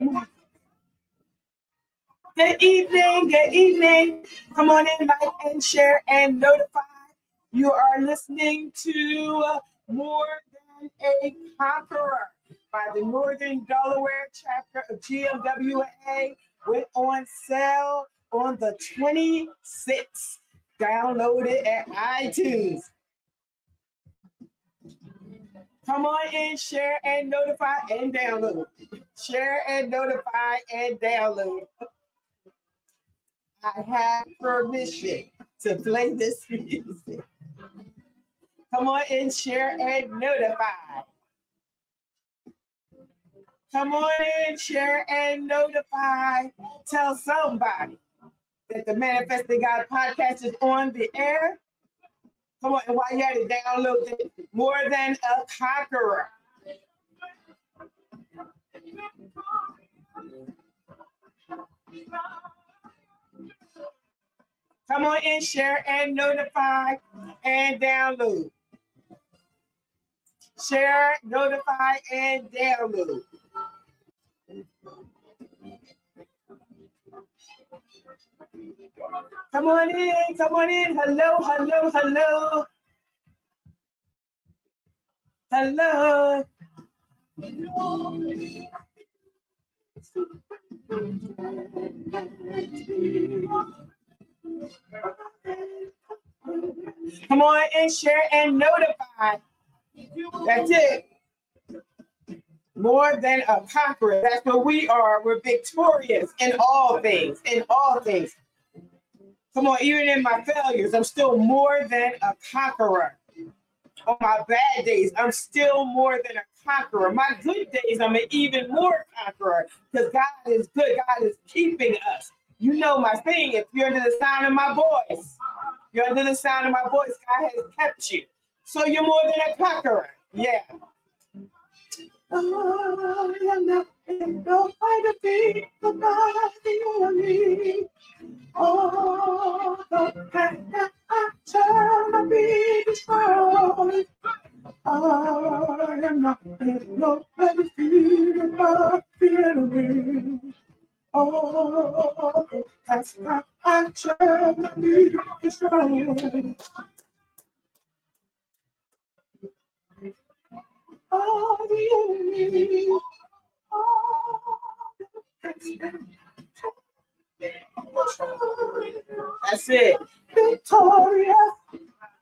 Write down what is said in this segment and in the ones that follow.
Good evening, good evening. Come on in, like and share and notify. You are listening to More Than a Conqueror by the Northern Delaware chapter of GMWA. Went on sale on the 26th. Download it at iTunes. Come on in, share and notify and download. Share and notify and download. I have permission to play this music. Come on in, share and notify. Come on in, share and notify. Tell somebody that the Manifesting God podcast is on the air. Come on, and while you had it, download it. More than a conqueror. Come on in, share and notify and download. Share, notify, and download. Come on in, come on in. Hello, hello, hello. Hello. Come on and share and notify. That's it. More than a conqueror. That's what we are. We're victorious in all things. In all things. Come on, even in my failures, I'm still more than a conqueror. On my bad days, I'm still more than a conqueror. My good days, I'm an even more conqueror because God is good. God is keeping us. You know my thing. If you're under the sound of my voice, you're under the sound of my voice. God has kept you. So you're more than a conqueror. Yeah. Oh, I'm not in no fight of thee, but God the enemy. Oh, the path that I shall be destroyed. I am not in no fight but God the enemy. Oh, that's not I shall be destroyed. Oh, the enemy. Oh, that's it. Victoria.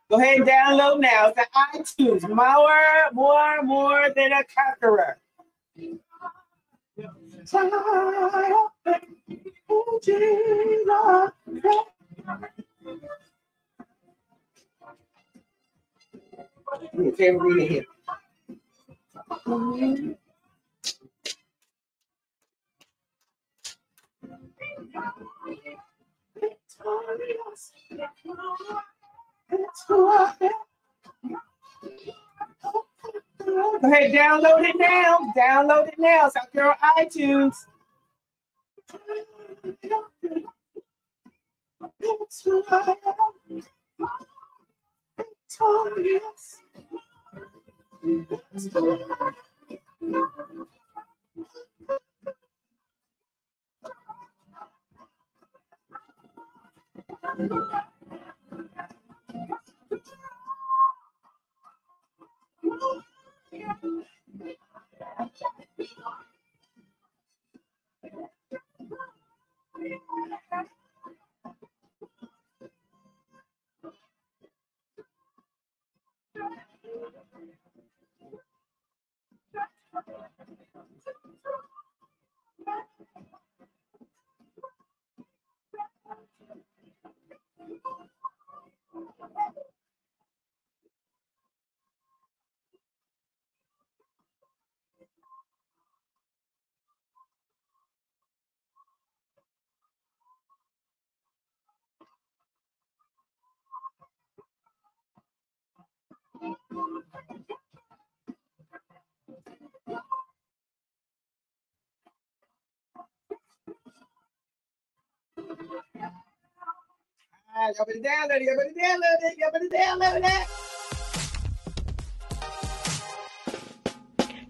Go ahead and download now. The iTunes. More, more, more than a conqueror. Here. Go ahead, download it now. Download it now. It's out iTunes.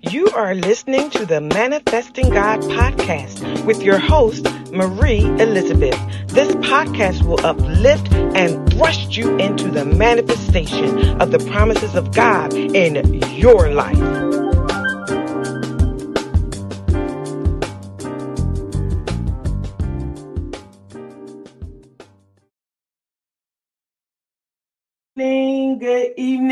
You are listening to the Manifesting God podcast with your host, Marie Elizabeth. This podcast will uplift and thrust you into the manifestation of the promises of God in your life.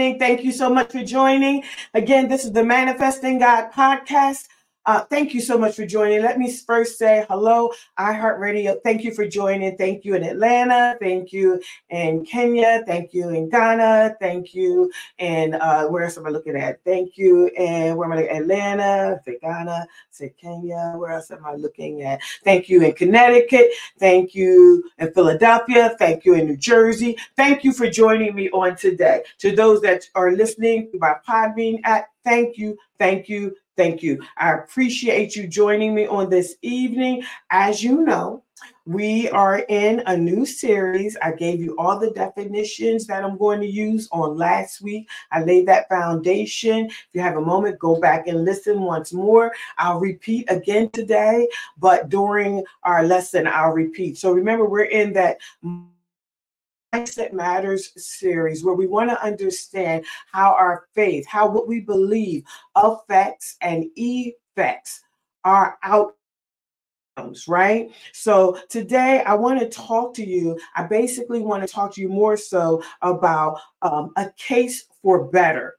Evening. Thank you so much for joining. Again, this is the Manifesting God podcast. Uh, thank you so much for joining. Let me first say hello, iHeartRadio. Thank you for joining. Thank you in Atlanta. Thank you in Kenya. Thank you in Ghana. Thank you and uh, where else am I looking at? Thank you and where am I looking? Atlanta, say Ghana, say Kenya. Where else am I looking at? Thank you in Connecticut. Thank you in Philadelphia. Thank you in New Jersey. Thank you for joining me on today. To those that are listening by Podbean at thank you, thank you, Thank you. I appreciate you joining me on this evening. As you know, we are in a new series. I gave you all the definitions that I'm going to use on last week. I laid that foundation. If you have a moment, go back and listen once more. I'll repeat again today, but during our lesson, I'll repeat. So remember, we're in that Mindset Matters series, where we want to understand how our faith, how what we believe affects and effects our outcomes, right? So today I want to talk to you. I basically want to talk to you more so about um, a case for better,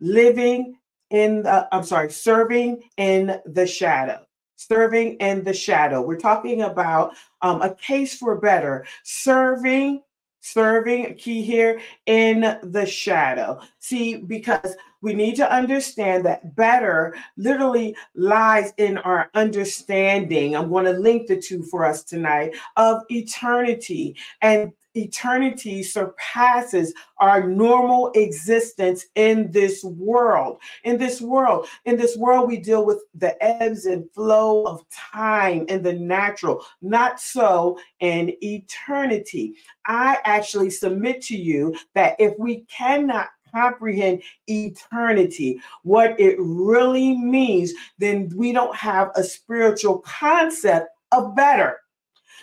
living in the, I'm sorry, serving in the shadow serving in the shadow. We're talking about um, a case for better, serving serving key here in the shadow. See, because we need to understand that better literally lies in our understanding. I'm going to link the two for us tonight of eternity. And eternity surpasses our normal existence in this world. In this world, in this world, we deal with the ebbs and flow of time and the natural, not so in eternity. I actually submit to you that if we cannot comprehend eternity, what it really means, then we don't have a spiritual concept of better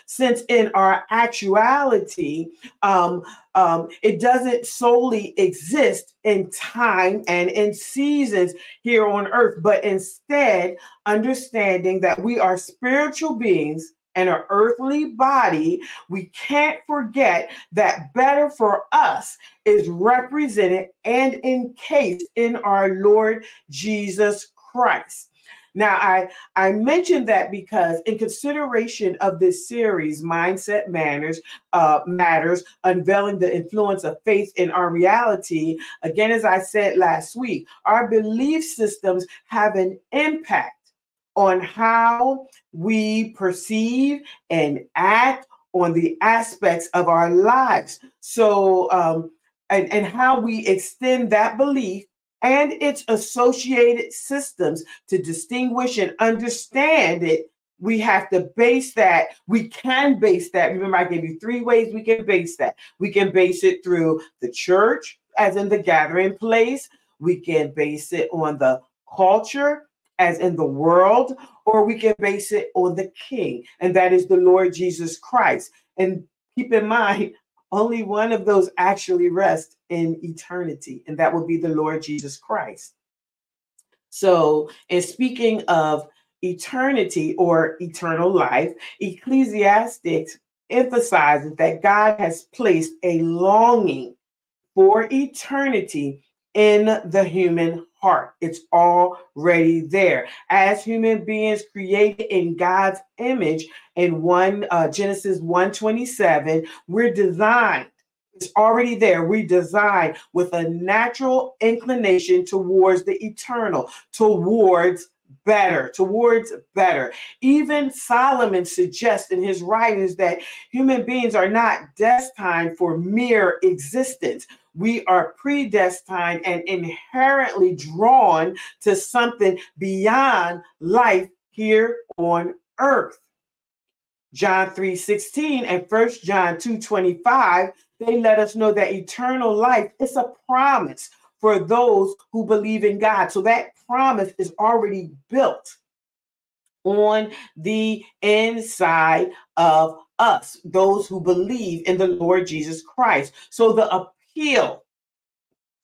since in our actuality, um, um, it doesn't solely exist in time and in seasons here on earth, but instead understanding that we are spiritual beings and an earthly body, we can't forget that better for us is represented and encased in our Lord Jesus Christ. Now, I, I mentioned that because, in consideration of this series, Mindset Manners, uh, Matters, Unveiling the Influence of Faith in Our Reality, again, as I said last week, our belief systems have an impact on how we perceive and act on the aspects of our lives. So, um, and, and how we extend that belief and its associated systems to distinguish and understand it we have to base that. We can base that. Remember, I gave you three ways we can base that. We can base it through the church, as in the gathering place. We can base it on the culture, as in the world, or we can base it on the King, and that is the Lord Jesus Christ. And keep in mind, only one of those actually rests in eternity, and that will be the Lord Jesus Christ. So, in speaking of eternity or eternal life, Ecclesiastics emphasizes that God has placed a longing for eternity in the human heart. It's already there. As human beings created in God's image in one uh, Genesis 127, we're designed. It's already there. We design with a natural inclination towards the eternal, towards better, towards better. Even Solomon suggests in his writings that human beings are not destined for mere existence we are predestined and inherently drawn to something beyond life here on earth. John 3:16 and 1 John 2:25 they let us know that eternal life is a promise for those who believe in God. So that promise is already built on the inside of us, those who believe in the Lord Jesus Christ. So the appeal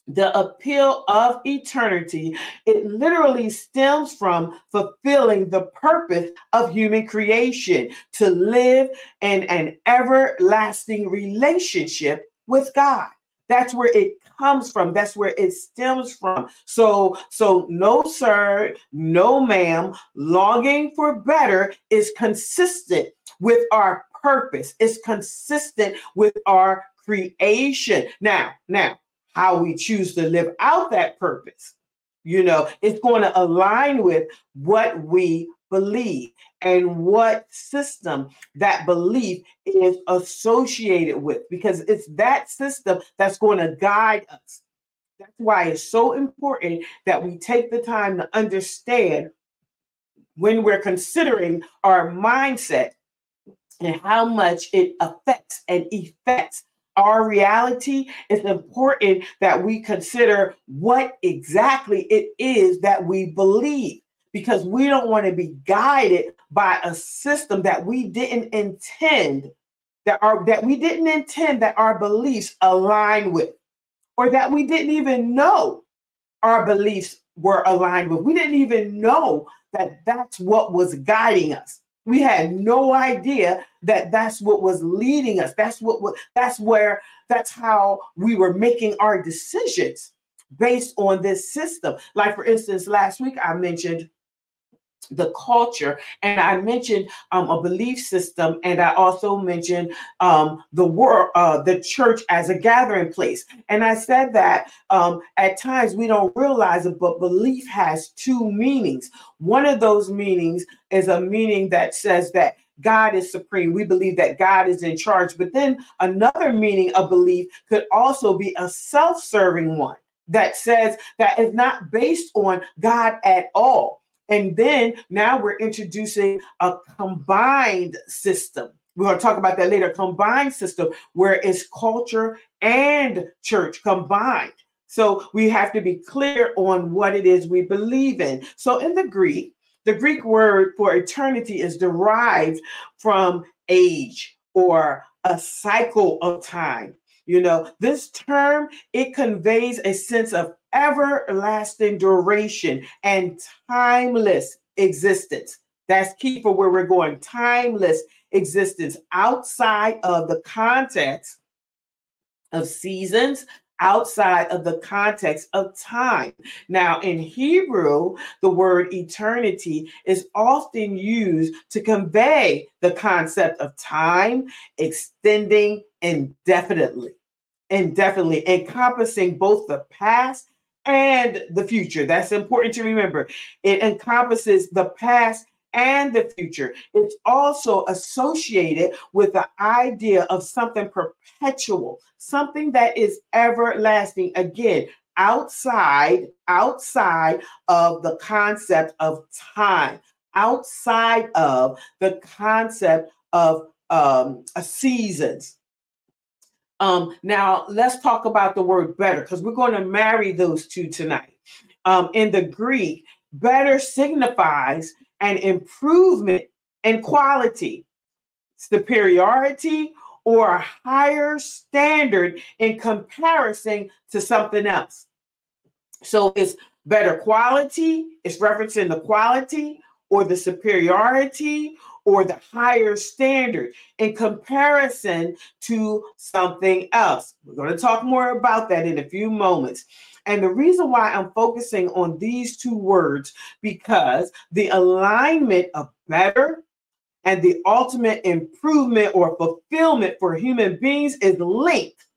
the appeal of eternity, it literally stems from fulfilling the purpose of human creation to live in an everlasting relationship with God. That's where it comes from. That's where it stems from. So, so no, sir, no, ma'am. Longing for better is consistent with our purpose. It's consistent with our creation. Now, now, how we choose to live out that purpose. You know, it's going to align with what we believe and what system that belief is associated with, because it's that system that's going to guide us. That's why it's so important that we take the time to understand when we're considering our mindset and how much it affects and affects our reality, it's important that we consider what exactly it is that we believe because we don't want to be guided by a system that we didn't intend that our that we didn't intend that our beliefs align with or that we didn't even know our beliefs were aligned with. We didn't even know that that's what was guiding us. We had no idea that that's what was leading us. That's what that's where that's how we were making our decisions based on this system. Like for instance, last week I mentioned the culture and i mentioned um, a belief system and i also mentioned um, the world uh, the church as a gathering place and i said that um, at times we don't realize it but belief has two meanings one of those meanings is a meaning that says that God is supreme. We believe that God is in charge. But then another meaning of belief could also be a self serving one that says that is not based on God at all. And then now we're introducing a combined system. We're going to talk about that later. Combined system where it's culture and church combined. So we have to be clear on what it is we believe in. So in the Greek, the Greek word for eternity is derived from age or a cycle of time. You know, this term it conveys a sense of everlasting duration and timeless existence. That's key for where we're going. Timeless existence outside of the context of seasons, outside of the context of time. Now, in Hebrew, the word eternity is often used to convey the concept of time extending indefinitely, indefinitely, encompassing both the past and the future. That's important to remember. It encompasses the past and the future. It's also associated with the idea of something perpetual, something that is everlasting. Again, outside, outside of the concept of time, outside of the concept of um, seasons. Um, now let's talk about the word better because we're going to marry those two tonight. Um, in the Greek, better signifies an improvement in quality, superiority, or a higher standard in comparison to something else. So it's better quality, it's referencing the quality or the superiority or the higher standard in comparison to something else. We're going to talk more about that in a few moments. And the reason why I'm focusing on these two words because the alignment of better and the ultimate improvement or fulfillment for human beings is linked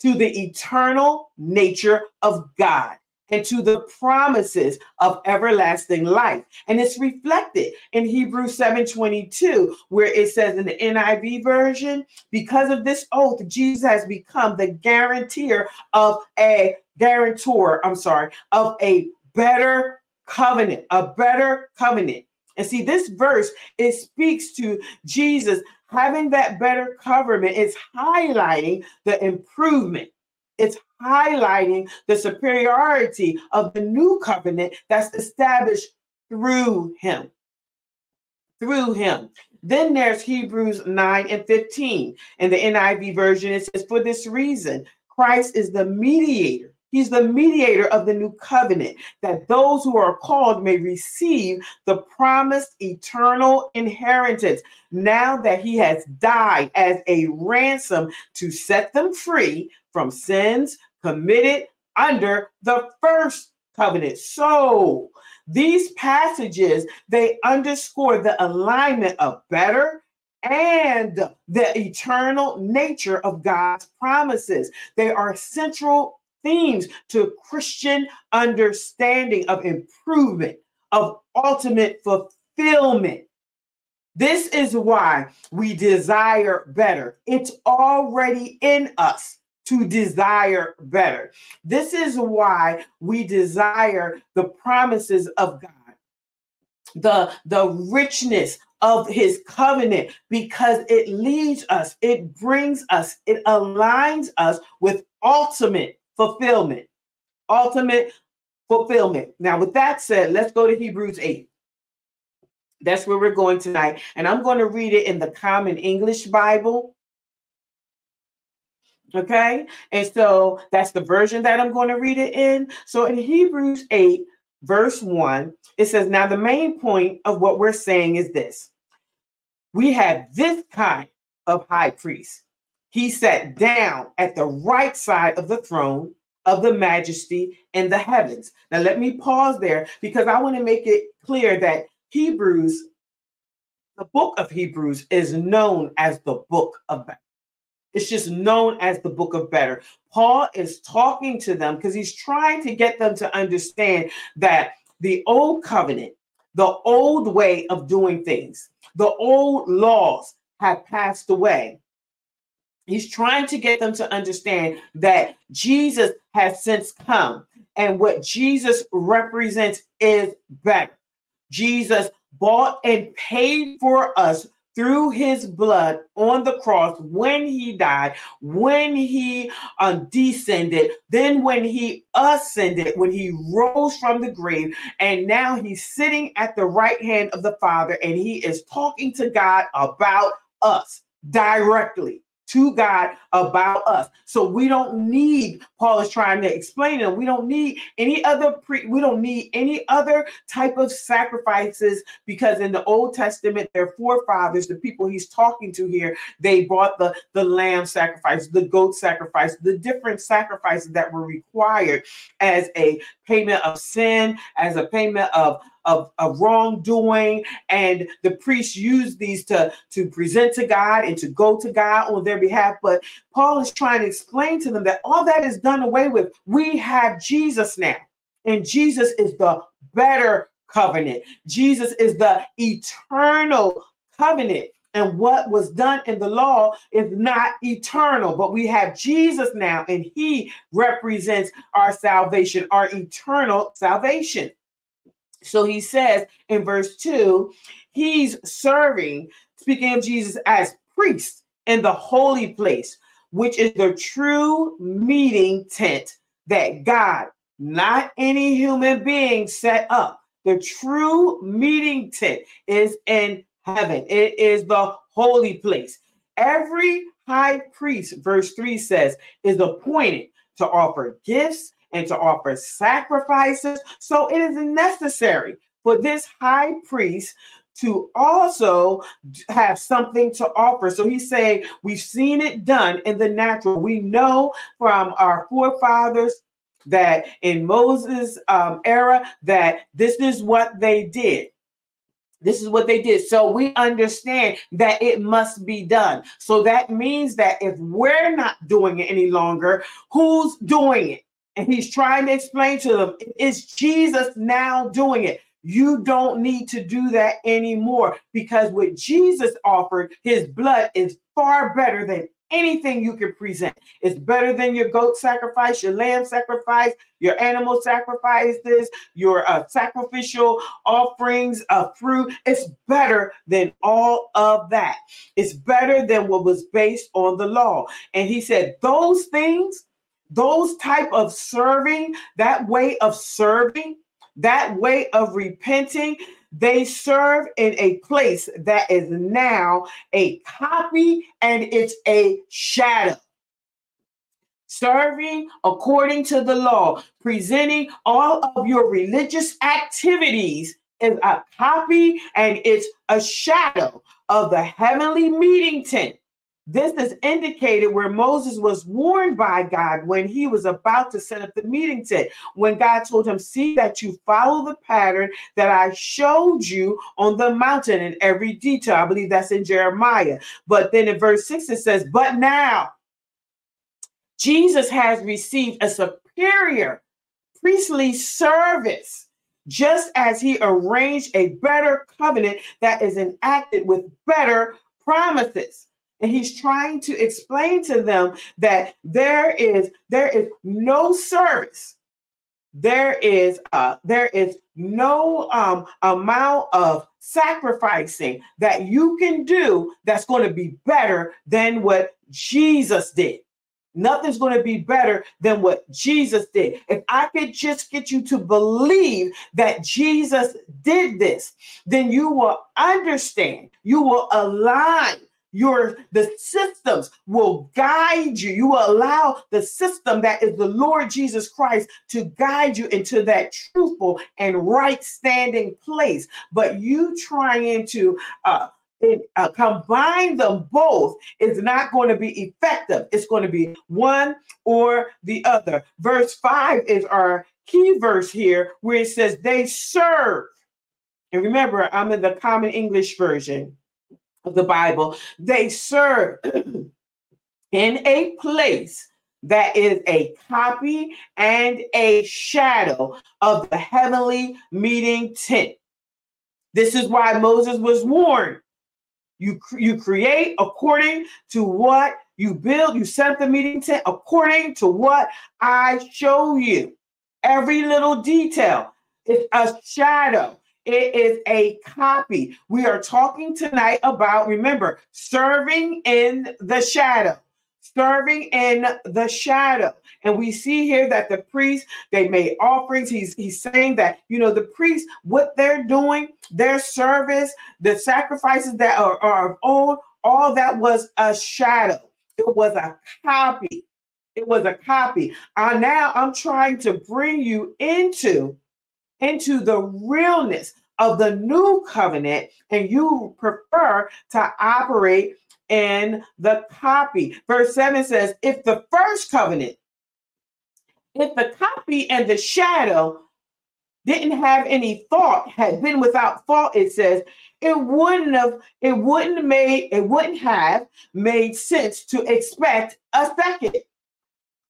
to the eternal nature of God and to the promises of everlasting life. And it's reflected in Hebrews 7:22, where it says in the NIV version, because of this oath, Jesus has become the guarantor of a guarantor, I'm sorry, of a better covenant, a better covenant. And see, this verse, it speaks to Jesus having that better covenant. It's highlighting the improvement It's highlighting the superiority of the new covenant that's established through him. Through him. Then there's Hebrews 9 and 15. In the NIV version, it says, For this reason, Christ is the mediator. He's the mediator of the new covenant, that those who are called may receive the promised eternal inheritance, now that he has died as a ransom to set them free from sins committed under the first covenant. So these passages they underscore the alignment of better and the eternal nature of God's promises. They are central themes to Christian understanding of improvement, of ultimate fulfillment. This is why we desire better. It's already in us to desire better. This is why we desire the promises of God, the, the richness of his covenant, because it leads us, it brings us, it aligns us with ultimate fulfillment. Ultimate fulfillment. Now, with that said, let's go to Hebrews 8. That's where we're going tonight. And I'm going to read it in the Common English Bible. Okay. And so that's the version that I'm going to read it in. So in Hebrews 8, verse 1, it says, Now the main point of what we're saying is this we have this kind of high priest. He sat down at the right side of the throne of the majesty in the heavens. Now, let me pause there because I want to make it clear that Hebrews, the book of Hebrews, is known as the book of it's just known as the book of better. Paul is talking to them because he's trying to get them to understand that the old covenant, the old way of doing things, the old laws have passed away. He's trying to get them to understand that Jesus has since come, and what Jesus represents is better. Jesus bought and paid for us through his blood on the cross when he died, when he uh, descended, then when he ascended, when he rose from the grave, and now he's sitting at the right hand of the Father and he is talking to God about us directly to God about us. So we don't need, Paul is trying to explain it. We don't need any other pre, we don't need any other type of sacrifices because in the Old Testament, their forefathers, the people he's talking to here, they brought the, the lamb sacrifice, the goat sacrifice, the different sacrifices that were required as a payment of sin, as a payment of of, of wrongdoing. And the priests use these to, to present to God and to go to God on their behalf. But Paul is trying to explain to them that all that is done away with. We have Jesus now. And Jesus is the better covenant. Jesus is the eternal covenant. And what was done in the law is not eternal, but we have Jesus now, and he represents our salvation, our eternal salvation. So he says in verse 2, he's serving, speaking of Jesus, as priest in the holy place, which is the true meeting tent that God, not any human being, set up. The true meeting tent is in heaven, it is the holy place. Every high priest, verse 3 says, is appointed to offer gifts and to offer sacrifices. So it is necessary for this high priest to also have something to offer. So he's saying, We've seen it done in the natural. We know from our forefathers that in Moses' um, era that this is what they did. This is what they did. So we understand that it must be done. So that means that if we're not doing it any longer, who's doing it? And he's trying to explain to them, it's Jesus now doing it. You don't need to do that anymore because what Jesus offered, his blood is far better than anything you can present. It's better than your goat sacrifice, your lamb sacrifice, your animal sacrifices, your uh, sacrificial offerings of fruit. It's better than all of that. It's better than what was based on the law. And he said, those things those type of serving, that way of serving, that way of repenting, they serve in a place that is now a copy and it's a shadow. Serving according to the law, presenting all of your religious activities is a copy and it's a shadow of the heavenly meeting tent this is indicated where Moses was warned by God when he was about to set up the meeting tent. When God told him, See that you follow the pattern that I showed you on the mountain in every detail. I believe that's in Jeremiah. But then in verse 6, it says, But now Jesus has received a superior priestly service just as he arranged a better covenant that is enacted with better promises and he's trying to explain to them that there is there is no service there is uh there is no um amount of sacrificing that you can do that's going to be better than what jesus did Nothing's going to be better than what Jesus did. If I could just get you to believe that Jesus did this, then you will understand, you will align your the systems will guide you you will allow the system that is the lord jesus christ to guide you into that truthful and right standing place but you trying to uh, uh, combine them both is not going to be effective. It's going to be one or the other. Verse 5 is our key verse here where it says, They serve. And remember, I'm in the Common English Version of the Bible, they serve in a place that is a copy and a shadow of the heavenly meeting tent. This is why Moses was warned. You, you create according to what you build, you set up the meeting tent according to what I show you. Every little detail is a shadow. It is a copy. We are talking tonight about, remember, serving in the shadow. Serving in the shadow. And we see here that the priests, they made offerings. He's, he's saying that, you know, the priests, what they're doing, their service, the sacrifices that are, are of old, all that was a shadow. It was a copy. It was a copy. Uh, now I'm trying to bring you into into the realness of the new covenant and you prefer to operate in the copy. Verse 7 says, if the first covenant, if the copy and the shadow didn't have any thought, had been without fault, it says, it wouldn't have, it wouldn't made, it wouldn't have made sense to expect a second.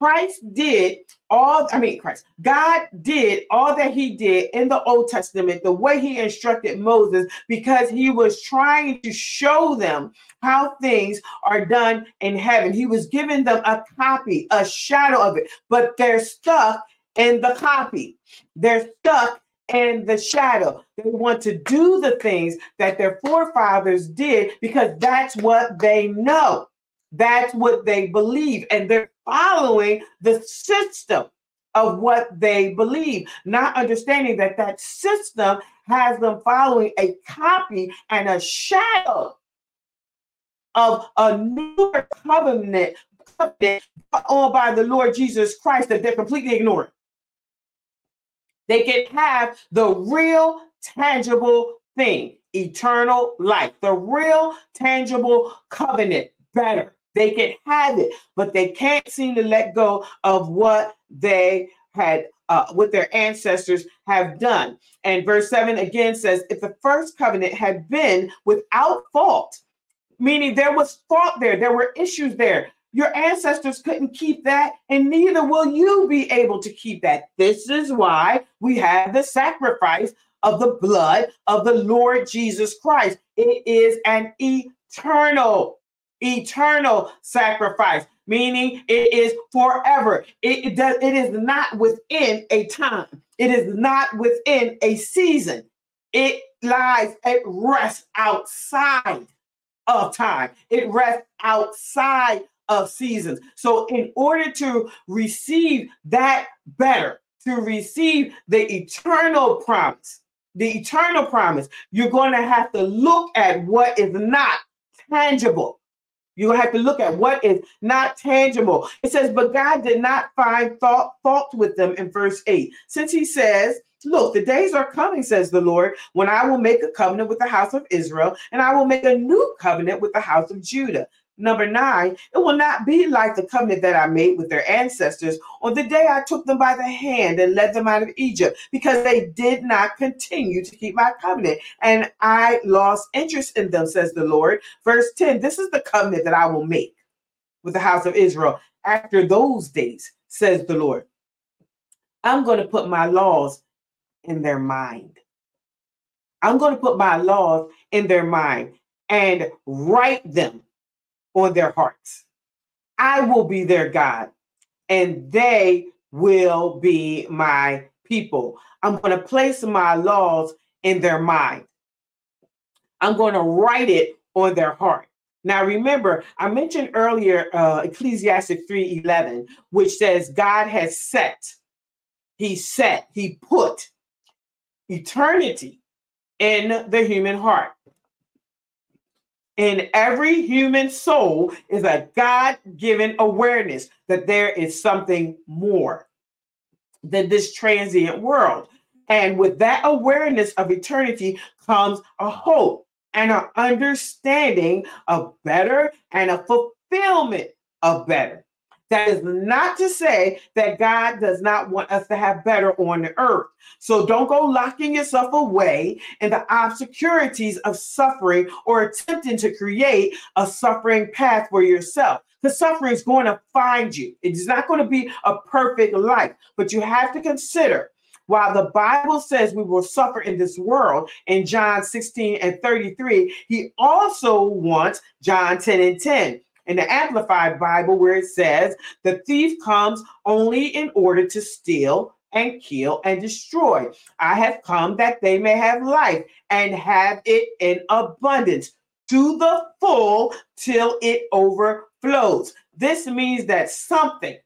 Christ did all, I mean, Christ, God did all that he did in the Old Testament, the way he instructed Moses, because he was trying to show them how things are done in heaven. He was giving them a copy, a shadow of it, but they're stuck in the copy. They're stuck in the shadow. They want to do the things that their forefathers did because that's what they know. That's what they believe. And they're following the system of what they believe, not understanding that that system has them following a copy and a shadow of a new covenant, on by the Lord Jesus Christ that they're completely ignoring. They can have the real tangible thing, eternal life, the real tangible covenant better. They can have it, but they can't seem to let go of what they had, uh, what their ancestors have done. And verse 7 again says, if the first covenant had been without fault, meaning there was fault there, there were issues there. Your ancestors couldn't keep that, and neither will you be able to keep that. This is why we have the sacrifice of the blood of the Lord Jesus Christ. It is an eternal eternal sacrifice, meaning it is forever. It, it, does it is not within a time, it is not within a season. It lies, at rest outside of time. It rests outside of seasons. So, in order to receive that better, to receive the eternal promise, the eternal promise, you're going to have to look at what is not tangible. You have to look at what is not tangible. It says, but God did not find fault, fault with them in verse 8. Since he says, Look, the days are coming, says the Lord, when I will make a covenant with the house of Israel, and I will make a new covenant with the house of Judah. Number nine, it will not be like the covenant that I made with their ancestors on the day I took them by the hand and led them out of Egypt, because they did not continue to keep my covenant, and I lost interest in them, says the Lord. Verse 10 This is the covenant that I will make with the house of Israel after those days, says the Lord. I'm going to put my laws in their mind. I'm going to put my laws in their mind and write them on their hearts. I will be their God, and they will be my people. I'm going to place my laws in their mind. I'm going to write it on their heart. Now, remember, I mentioned earlier uh, Ecclesiastic 3:11, which says God has set, He set, He put eternity in the human heart in every human soul is a God given awareness that there is something more than this transient world. And with that awareness of eternity comes a hope and an understanding of better and a fulfillment of better. That is not to say that God does not want us to have better on the earth. So don't go locking yourself away in the obscurities of suffering or attempting to create a suffering path for yourself. The suffering is going to find you. It's not going to be a perfect life, but you have to consider while the Bible says we will suffer in this world in John 16 and 33, he also wants John 10 and 10 in the Amplified Bible, where it says, The thief comes only in order to steal and kill and destroy. I have come that they may have life and have it in abundance to the full till it overflows. This means that something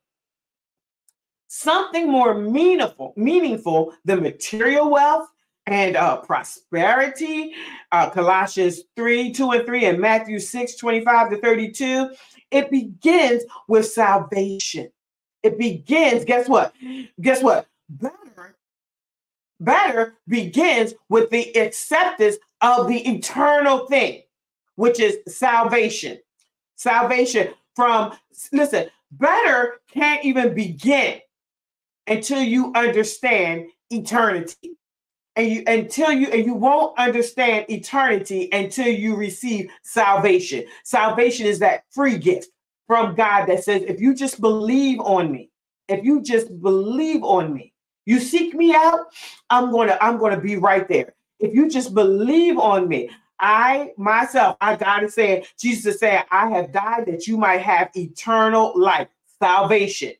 something more meaningful meaningful than material wealth and uh, prosperity. Uh, Colossians 3, 2 and 3, and Matthew 6, 25 to 32. It begins with salvation. It begins, guess what? Guess what? Better, better begins with the acceptance of the eternal thing, which is salvation. Salvation from, listen, better can't even begin until you understand eternity and you until you and you won't understand eternity until you receive salvation. Salvation is that free gift from God that says, if you just believe on me, if you just believe on me, you seek me out, I'm gonna, I'm gonna be right there. If you just believe on me, I myself, I is saying, Jesus is saying, I have died that you might have eternal life, salvation.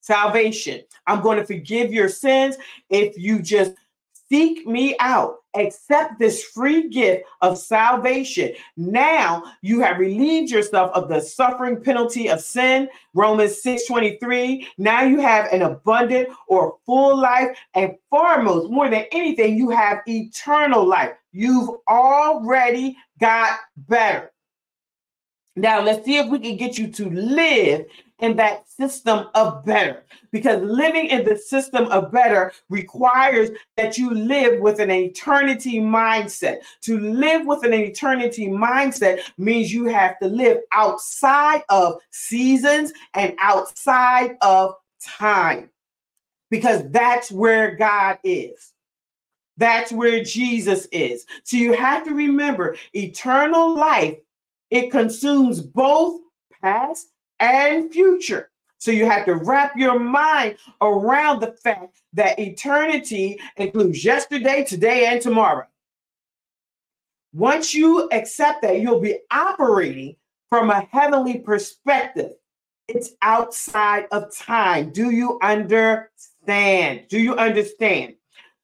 Salvation. I'm going to forgive your sins if you just Seek me out. Accept this free gift of salvation. Now you have relieved yourself of the suffering penalty of sin. Romans 6 23. Now you have an abundant or full life, and foremost, more than anything, you have eternal life. You've already got better. Now, let's see if we can get you to live in that system of better because living in the system of better requires that you live with an eternity mindset. To live with an eternity mindset means you have to live outside of seasons and outside of time because that's where God is. That's where Jesus is. So you have to remember eternal life, it consumes both past and future. So you have to wrap your mind around the fact that eternity includes yesterday, today, and tomorrow. Once you accept that, you'll be operating from a heavenly perspective. It's outside of time. Do you understand? Do you understand?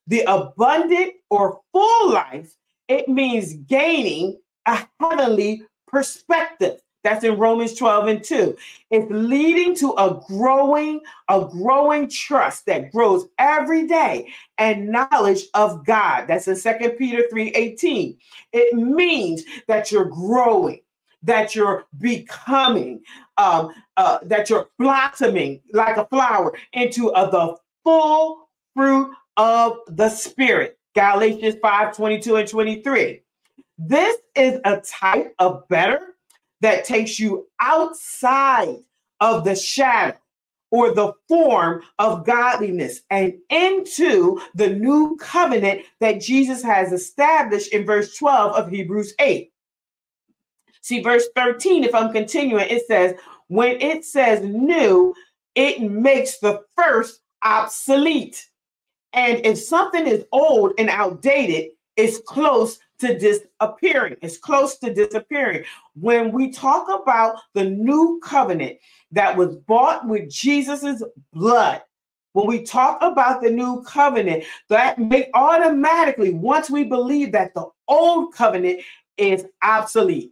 The abundant or full life, it means gaining a heavenly perspective. That's in Romans 12 and 2. It's leading to a growing, a growing trust that grows every day and knowledge of God. That's in 2 Peter 3 18. It means that you're growing, that you're becoming, um, uh, that you're blossoming like a flower into uh, the full fruit of the Spirit. Galatians 5 22 and 23. This is a type of better that takes you outside of the shadow or the form of godliness and into the new covenant that Jesus has established in verse 12 of Hebrews 8. See, verse 13, if I'm continuing, it says, when it says new, it makes the first obsolete. And if something is old and outdated, it's close to disappearing. It's close to disappearing. When we talk about the new covenant that was bought with Jesus's blood, when we talk about the new covenant, that make automatically, once we believe that the old covenant is obsolete,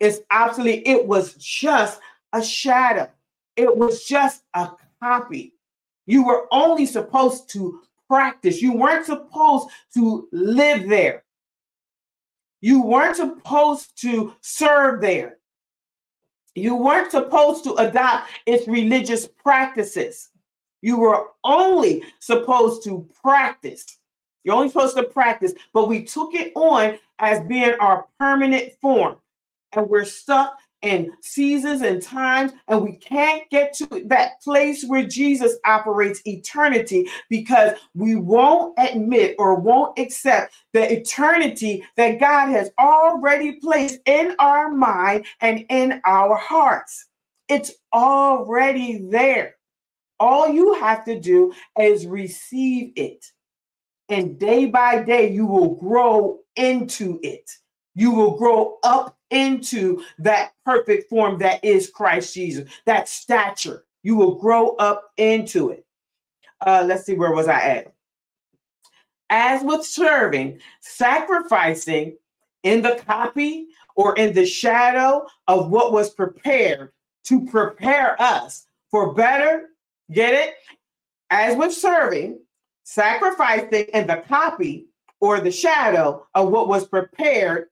it's obsolete. It was just a shadow, it was just a copy. You were only supposed to practice, you weren't supposed to live there. You weren't supposed to serve there. You weren't supposed to adopt its religious practices. You were only supposed to practice. You're only supposed to practice, but we took it on as being our permanent form. And we're stuck and seasons and times, and we can't get to that place where Jesus operates eternity because we won't admit or won't accept the eternity that God has already placed in our mind and in our hearts. It's already there. All you have to do is receive it. And day by day, you will grow into it. You will grow up into that perfect form that is Christ Jesus, that stature. You will grow up into it. Uh, let's see, where was I at? As with serving, sacrificing in the copy or in the shadow of what was prepared to prepare us for better, get it? As with serving, sacrificing in the copy or the shadow of what was prepared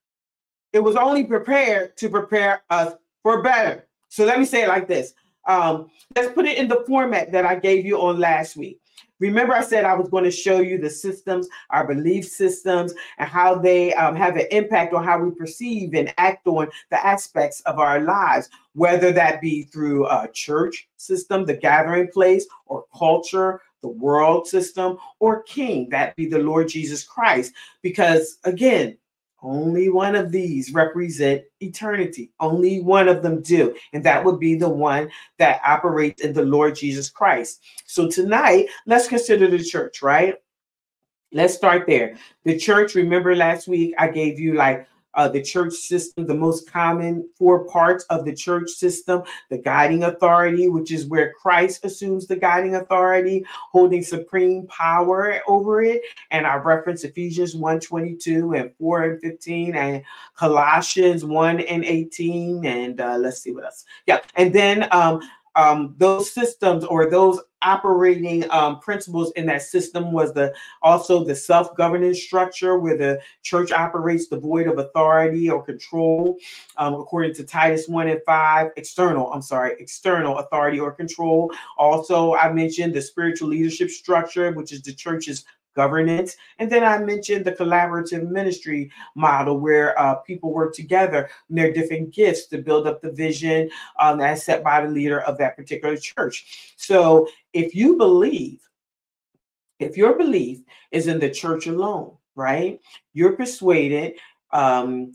it was only prepared to prepare us for better. So let me say it like this. Um, let's put it in the format that I gave you on last week. Remember, I said I was going to show you the systems, our belief systems, and how they um, have an impact on how we perceive and act on the aspects of our lives, whether that be through a church system, the gathering place, or culture, the world system, or king, that be the Lord Jesus Christ. Because again, only one of these represent eternity. Only one of them do. And that would be the one that operates in the Lord Jesus Christ. So tonight, let's consider the church, right? Let's start there. The church, remember last week I gave you like uh, the church system, the most common four parts of the church system, the guiding authority, which is where Christ assumes the guiding authority, holding supreme power over it. And I reference Ephesians 1 22 and 4 and 15 and Colossians 1 and 18. And uh, let's see what else. Yeah. And then um, um, those systems or those operating um, principles in that system was the also the self-governance structure where the church operates devoid of authority or control um, according to titus 1 and 5 external i'm sorry external authority or control. Also i mentioned the spiritual leadership structure which is the church's governance. And then I mentioned the collaborative ministry model where uh, people work together in their different gifts to build up the vision um, as set by the leader of that particular church. So if you believe, if your belief is in the church alone, right, you're persuaded um,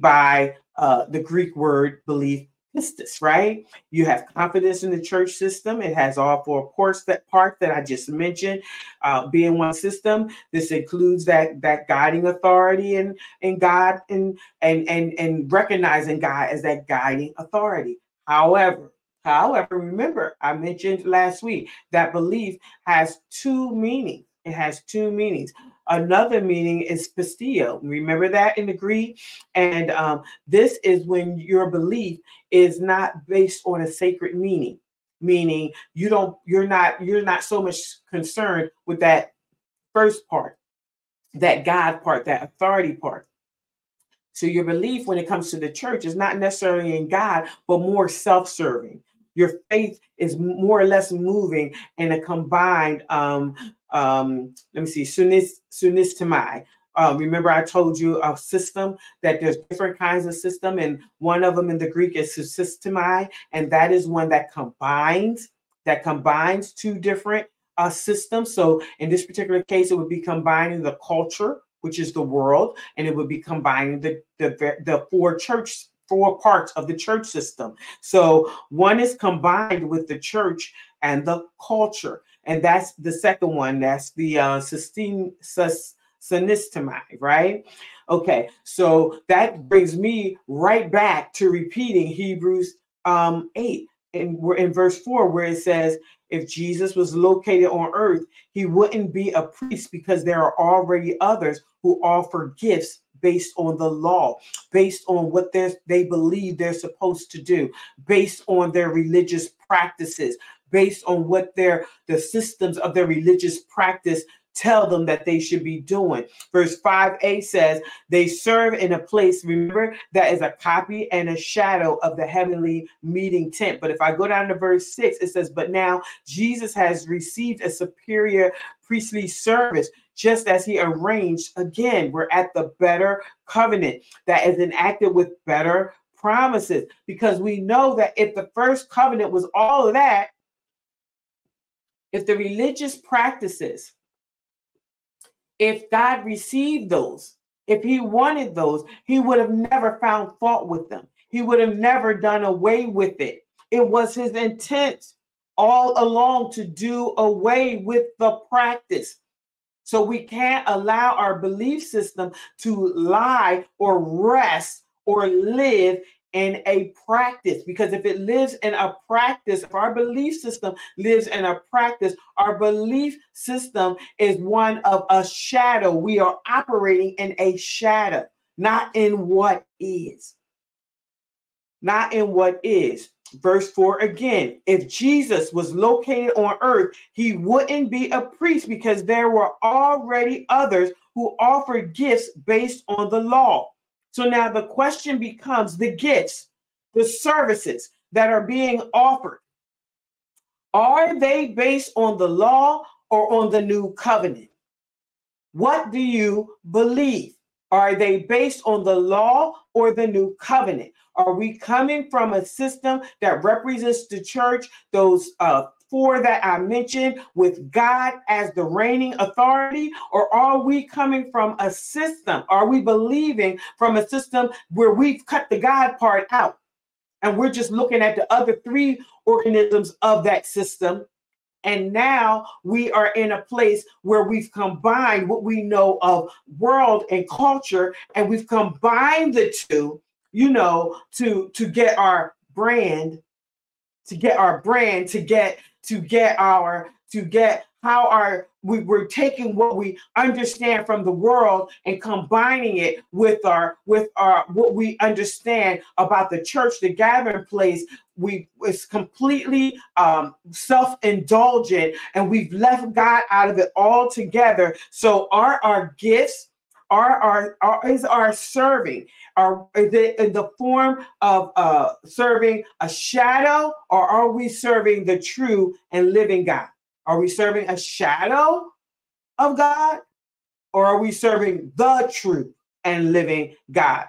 by uh, the Greek word belief pistis, right? You have confidence in the church system. It has all four parts that part that I just mentioned, uh, being one system. This includes that that guiding authority and and God and and and and recognizing God as that guiding authority. However, however, remember I mentioned last week that belief has two meanings. It has two meanings. Another meaning is pistio. Remember that in the Greek? And um, this is when your belief is not based on a sacred meaning, meaning you don't, you're not, you're not so much concerned with that first part, that God part, that authority part. So your belief when it comes to the church is not necessarily in God, but more self-serving. Your faith is more or less moving in a combined, um, um, let me see, sunis, sunistamai. Uh, remember, I told you a system that there's different kinds of system, and one of them in the Greek is systemai, and that is one that combines that combines two different uh, systems. So in this particular case, it would be combining the culture, which is the world, and it would be combining the the, the four church four parts of the church system. So one is combined with the church and the culture. And that's the second one. That's the uh, sustain, sus, right? Okay, so that brings me right back to repeating Hebrews um, 8. And we're in verse 4 where it says, if Jesus was located on earth, he wouldn't be a priest because there are already others who offer gifts based on the law, based on what they believe they're supposed to do, based on their religious practices, based on what their the systems of their religious practice tell them that they should be doing. Verse 5a says, They serve in a place, remember, that is a copy and a shadow of the heavenly meeting tent. But if I go down to verse 6, it says, But now Jesus has received a superior priestly service just as he arranged. Again, we're at the better covenant that is enacted with better promises because we know that if the first covenant was all of that, if the religious practices, if God received those, if he wanted those, he would have never found fault with them. He would have never done away with it. It was his intent all along to do away with the practice. So we can't allow our belief system to lie or rest or live in a practice because if it lives in a practice if our belief system lives in a practice our belief system is one of a shadow. We are operating in a shadow not in what is. Not in what is. Verse 4 again if Jesus was located on earth, he wouldn't be a priest because there were already others who offered gifts based on the law. So now the question becomes the gifts, the services that are being offered, are they based on the law or on the new covenant? What do you believe? Are they based on the law or the new covenant? Are we coming from a system that represents the church, those uh, four that I mentioned, with God as the reigning authority? Or are we coming from a system? Are we believing from a system where we've cut the God part out? And we're just looking at the other three organisms of that system and now we are in a place where we've combined what we know of world and culture, and we've combined the two, you know, to to get our brand, to get our brand, to get to get our to get how our we, we're taking what we understand from the world and combining it with our with our what we understand about the church the gathering place. We it's completely um, self-indulgent and we've left god out of it altogether. So are our gifts are our, are is our serving are it in the form of uh serving a shadow or are we serving the true and living god are we serving a shadow of God or are we serving the true and living God?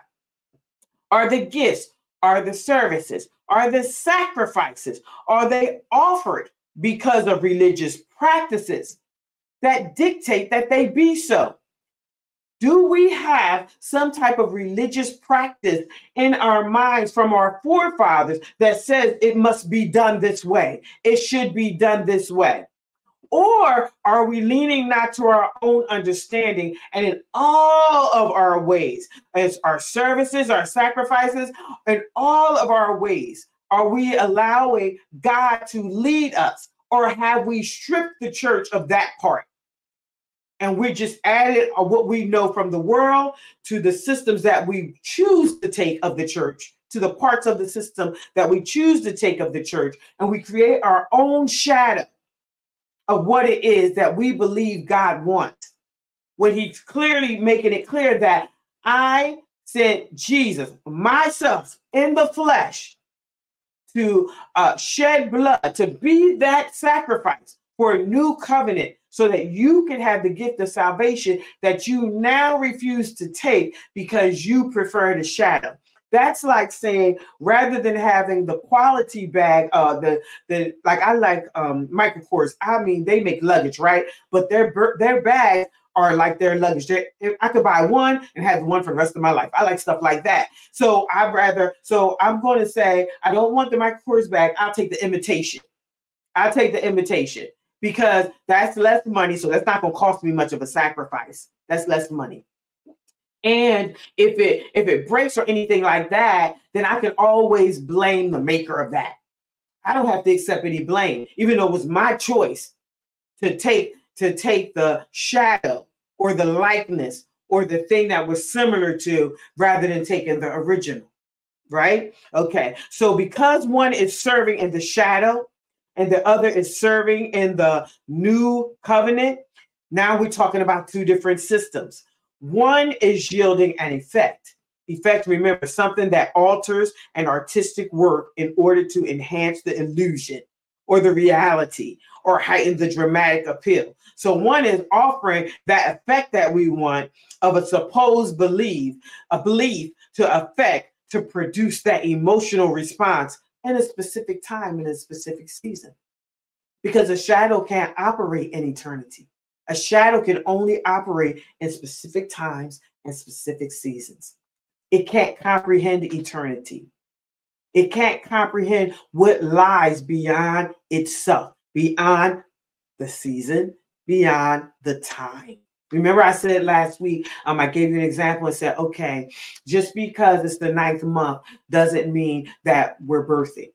Are the gifts, are the services, are the sacrifices, are they offered because of religious practices that dictate that they be so? Do we have some type of religious practice in our minds from our forefathers that says it must be done this way? It should be done this way. Or are we leaning not to our own understanding and in all of our ways, as our services, our sacrifices, in all of our ways, are we allowing God to lead us? Or have we stripped the church of that part? And we just added what we know from the world to the systems that we choose to take of the church to the parts of the system that we choose to take of the church. And we create our own shadow of what it is that we believe God wants. When he's clearly making it clear that I sent Jesus myself in the flesh to uh, shed blood to be that sacrifice for a new covenant so that you can have the gift of salvation that you now refuse to take because you prefer the shadow. That's like saying rather than having the quality bag, uh, the the like I like um Michael Kors. I mean, they make luggage, right? But their their bags are like their luggage. They're, I could buy one and have one for the rest of my life. I like stuff like that. So I'd rather. So I'm going to say I don't want the Michael Kors bag. I'll take the imitation. I'll take the imitation because that's less money. So that's not going to cost me much of a sacrifice. That's less money. And if it if it breaks or anything like that, then I can always blame the maker of that. I don't have to accept any blame, even though it was my choice to take to take the shadow or the likeness or the thing that was similar to rather than taking the original. Right? Okay. So because one is serving in the shadow and the other is serving in the new covenant, now we're talking about two different systems. One is yielding an effect. Effect, remember, something that alters an artistic work in order to enhance the illusion or the reality or heighten the dramatic appeal. So one is offering that effect that we want of a supposed belief, a belief to affect to produce that emotional response in a specific time in a specific season. Because a shadow can't operate in eternity. A shadow can only operate in specific times and specific seasons. It can't comprehend eternity. It can't comprehend what lies beyond itself, beyond the season, beyond the time. Remember, I said last week, um, I gave you an example and said, okay, just because it's the ninth month doesn't mean that we're birthing.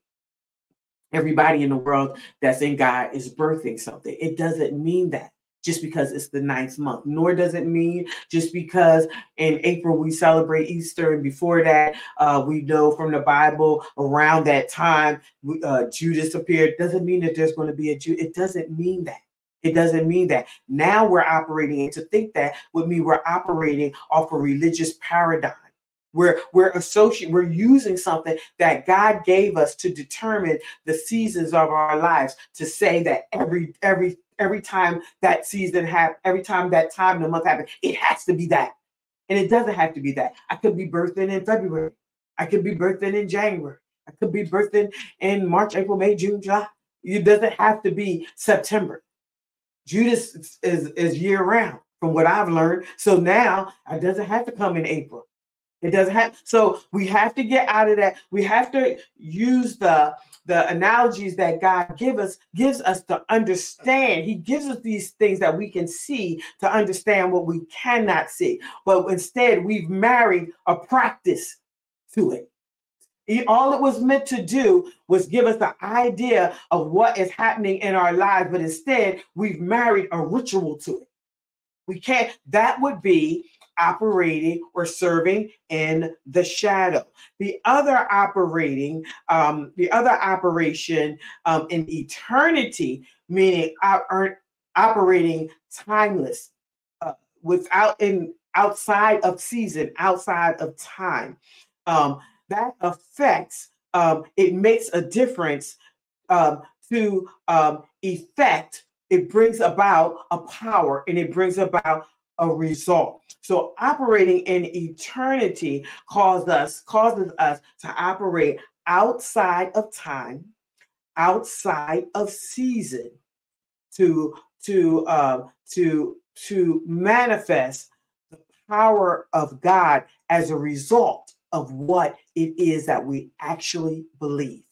Everybody in the world that's in God is birthing something. It doesn't mean that just because it's the ninth month, nor does it mean just because in April we celebrate Easter, and before that, uh, we know from the Bible around that time uh, Judas appeared. Doesn't mean that there's going to be a Jew. It doesn't mean that. It doesn't mean that. Now we're operating, and to think that would mean we're operating off a religious paradigm. We're we're associating, we're using something that God gave us to determine the seasons of our lives to say that every every every time that season have every time that time the month happens, it has to be that. And it doesn't have to be that. I could be birthing in February. I could be birthing in January. I could be birthing in March, April, May, June, July. It doesn't have to be September. Judas is, is year round from what I've learned. So now it doesn't have to come in April. It doesn't have so we have to get out of that. We have to use the the analogies that God give us gives us to understand. He gives us these things that we can see to understand what we cannot see. But instead, we've married a practice to it. All it was meant to do was give us the idea of what is happening in our lives, but instead, we've married a ritual to it. We can't, that would be operating or serving in the shadow. The other operating, um, the other operation um, in eternity, meaning operating timeless, uh, without in outside of season, outside of time. Um, that affects. Um, it makes a difference um, to um, effect. It brings about a power and it brings about a result. So operating in eternity causes us causes us to operate outside of time, outside of season, to to uh, to to manifest the power of God as a result of what it is that we actually believe.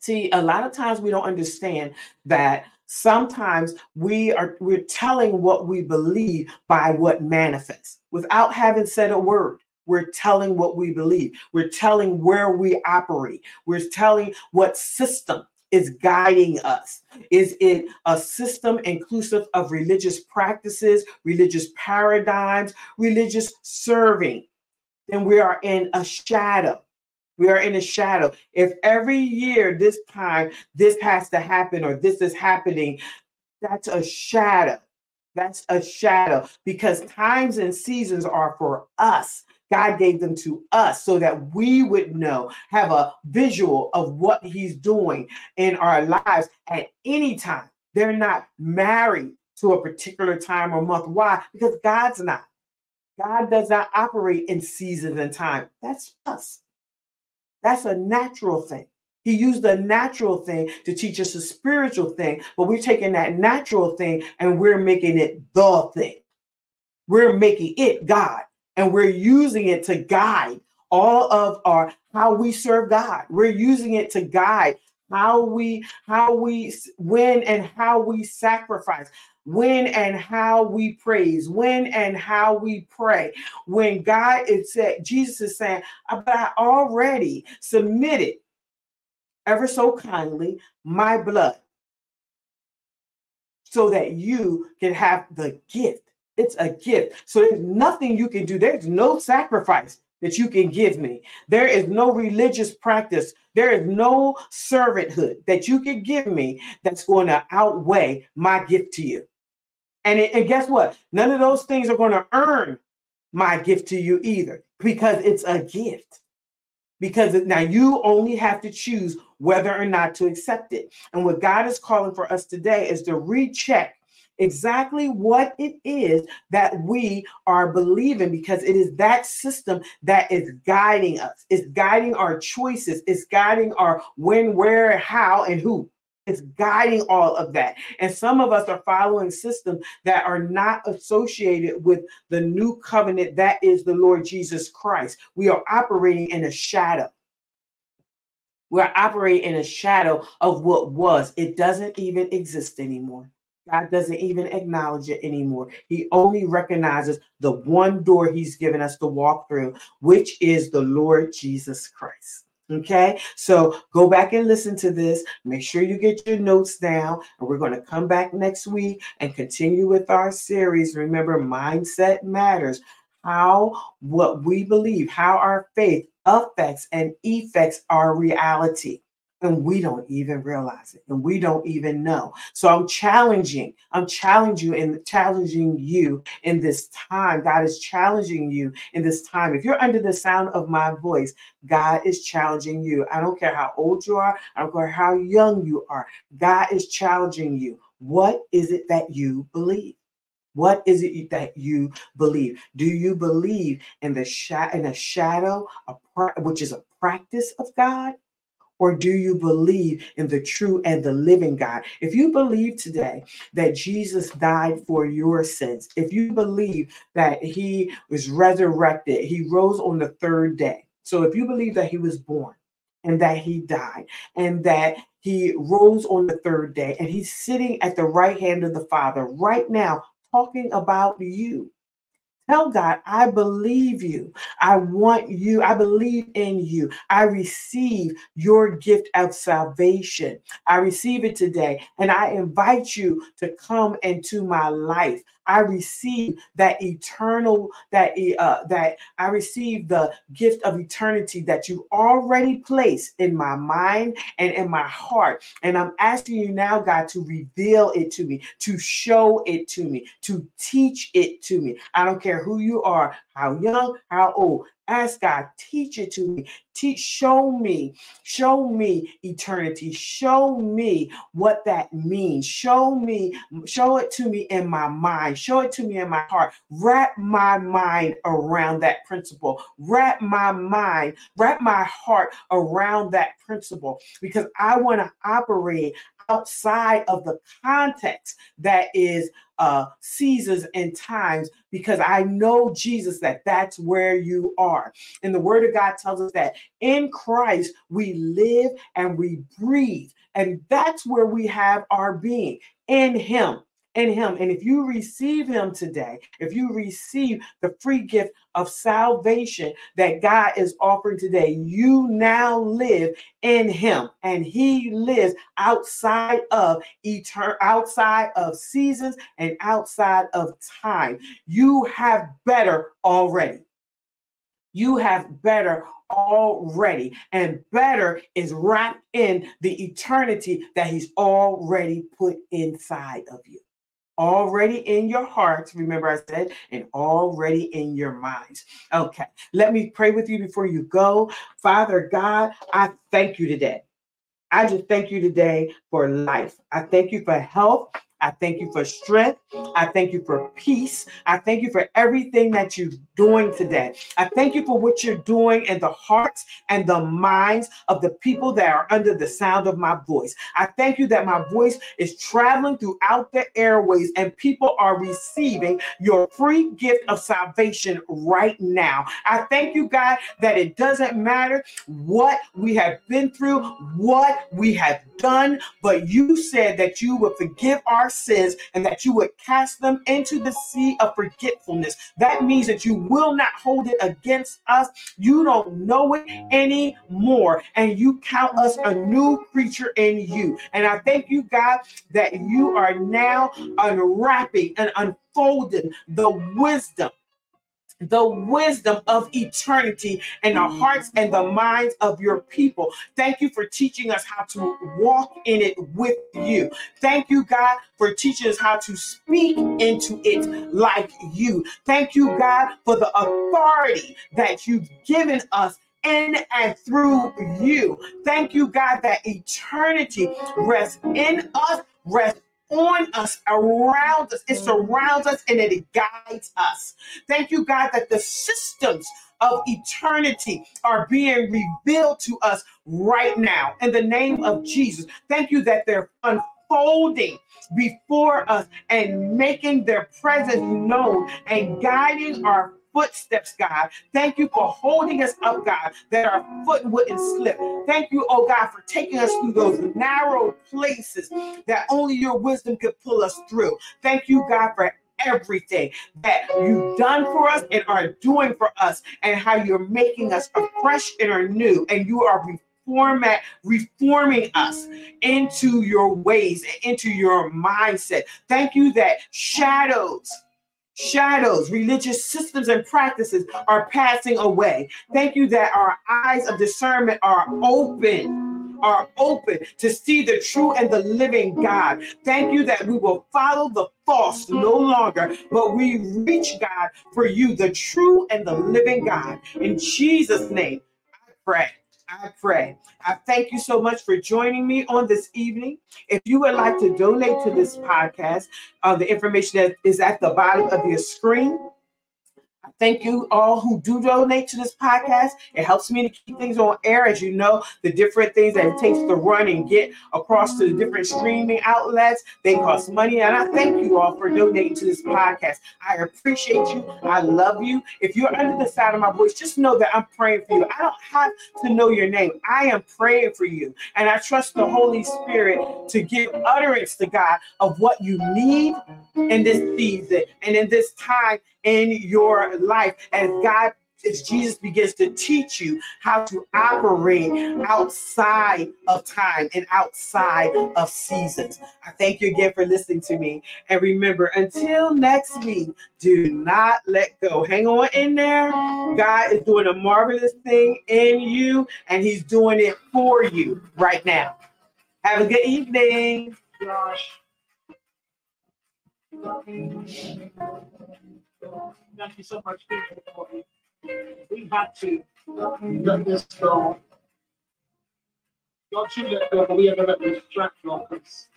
See, a lot of times we don't understand that sometimes we are we're telling what we believe by what manifests without having said a word we're telling what we believe we're telling where we operate we're telling what system is guiding us? Is it a system inclusive of religious practices, religious paradigms, religious serving? Then we are in a shadow. We are in a shadow. If every year, this time, this has to happen or this is happening, that's a shadow. That's a shadow because times and seasons are for us. God gave them to us so that we would know, have a visual of what He's doing in our lives at any time. They're not married to a particular time or month. Why? Because God's not. God does not operate in seasons and time. That's us. That's a natural thing. He used a natural thing to teach us a spiritual thing, but we're taking that natural thing and we're making it the thing. We're making it God and we're using it to guide all of our how we serve God. We're using it to guide how we how we when and how we sacrifice when and how we praise, when and how we pray. When God is said, Jesus is saying, uh, but I already submitted ever so kindly my blood so that you can have the gift. It's a gift. So there's nothing you can do. There's no sacrifice that you can give me. There is no religious practice. There is no servanthood that you can give me that's going to outweigh my gift to you. And, it, and guess what? None of those things are going to earn my gift to you either because it's a gift. Because now you only have to choose whether or not to accept it. And what God is calling for us today is to recheck exactly what it is that we are believing because it is that system that is guiding us. It's guiding our choices. It's guiding our when, where, how, and who. It's guiding all of that. And some of us are following systems that are not associated with the new covenant that is the Lord Jesus Christ. We are operating in a shadow. We're operating in a shadow of what was. It doesn't even exist anymore. God doesn't even acknowledge it anymore. He only recognizes the one door he's given us to walk through, which is the Lord Jesus Christ. Okay, so go back and listen to this. Make sure you get your notes down, and we're going to come back next week and continue with our series. Remember, mindset matters. How what we believe, how our faith affects and effects our reality and we don't even realize it and we don't even know. So i'm challenging i'm challenging you and challenging you in this time. God is challenging you in this time. If you're under the sound of my voice god is challenging you. I don't care how old you are i don't care how young you are god is challenging you. What is it that you believe? What is it that you believe? Do you believe in the in a shadow, a pr- which is a practice of God, or do you believe in the true and the living God? If you believe today that Jesus died for your sins, if you believe that he was resurrected, he rose on the third day. So if you believe that he was born and that he died and that he rose on the third day and he's sitting at the right hand of the Father right now talking about you Tell God, I believe you. I want you. I believe in you. I receive your gift of salvation. I receive it today. And I invite you to come into my life. I receive that eternal, that uh, that I receive the gift of eternity that you already placed in my mind and in my heart. And I'm asking you now, God, to reveal it to me, to show it to me, to teach it to me. I don't care who you are, how young, how old. Ask God, teach it to me. Teach, show me, show me eternity. Show me what that means. Show me, show it to me in my mind. Show it to me in my heart. Wrap my mind around that principle. Wrap my mind, wrap my heart around that principle because I want to operate outside of the context that is uh, seasons and times because I know Jesus that that's where you are. And the word of God tells us that in Christ we live and we breathe. And that's where we have our being in Him. In him. And if you receive him today, if you receive the free gift of salvation that God is offering today, you now live in him and he lives outside of eternal outside of seasons and outside of time. You have better already. You have better already. And better is wrapped in the eternity that He's already put inside of you. Already in your hearts, remember I said, and already in your minds. Okay, let me pray with you before you go. Father God, I thank you today. I just thank you today for life. I thank you for health. I thank you for strength. I thank you for peace. I thank you for everything that you're doing today. I thank you for what you're doing in the hearts and the minds of the people that are under the sound of my voice. I thank you that my voice is traveling throughout the airways and people are receiving your free gift of salvation right now. I thank you, God, that it doesn't matter what we have been through, what we have done, but you said that you would forgive our sins and that you would cast them into the sea of forgetfulness. That means that you will not hold it against us. You don't know it anymore, and you count us a new creature in you. And I thank you, God, that you are now unwrapping and unfolding the wisdom the wisdom of eternity in the mm-hmm. hearts and the minds of your people. Thank you for teaching us how to walk in it with you. Thank you, God, for teaching us how to speak into it like you. Thank you, God, for the authority that you've given us in and through you. Thank you, God, that eternity rests in us, rests on us, around us. It mm. surrounds us and it guides us. Thank you, God, that the systems of eternity are being revealed to us right now in the name of Jesus. Thank you that they're unfolding before us and making their presence known and guiding our footsteps, God. Thank you for holding us up, God, that our foot wouldn't slip. Thank you, oh God, for taking us through those narrow places that only your wisdom could pull us through. Thank you, God, for everything that you've done for us and are doing for us, and how you're making us afresh and anew, and you are reformat, reforming us into your ways, and into your mindset. Thank you that shadows shadows, religious systems and practices are passing away. Thank you that our eyes of discernment are open, are open to see the true and the living God. Thank you that we will follow the false no longer, but we reach God for you, the true and the living God. In Jesus' name, I pray. I pray. I thank you so much for joining me on this evening. If you would like to donate to this podcast, uh, the information that is at the bottom of your screen. Thank you all who do donate to this podcast. It helps me to keep things on air. As you know, the different things that it takes to run and get across to the different streaming outlets, they cost money. And I thank you all for donating to this podcast. I appreciate you. I love you. If you're under the sound of my voice, just know that I'm praying for you. I don't have to know your name. I am praying for you. And I trust the Holy Spirit to give utterance to God of what you need in this season and in this time in your life as mm. God as Jesus begins to teach you how to operate outside of time and outside of seasons. I thank you again for listening to me. And remember, until next week, do not let go. Hang on in there. God is doing a marvelous thing in you, and He's doing it for you right now. Have a good evening. Josh. Thank you so much. It. We had to let this go. Don't you let go, we ever let this you on this.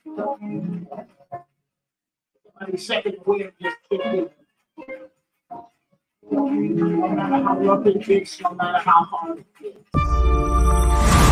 And second wind just kicked in. No matter how rough it is, no matter how hard it is.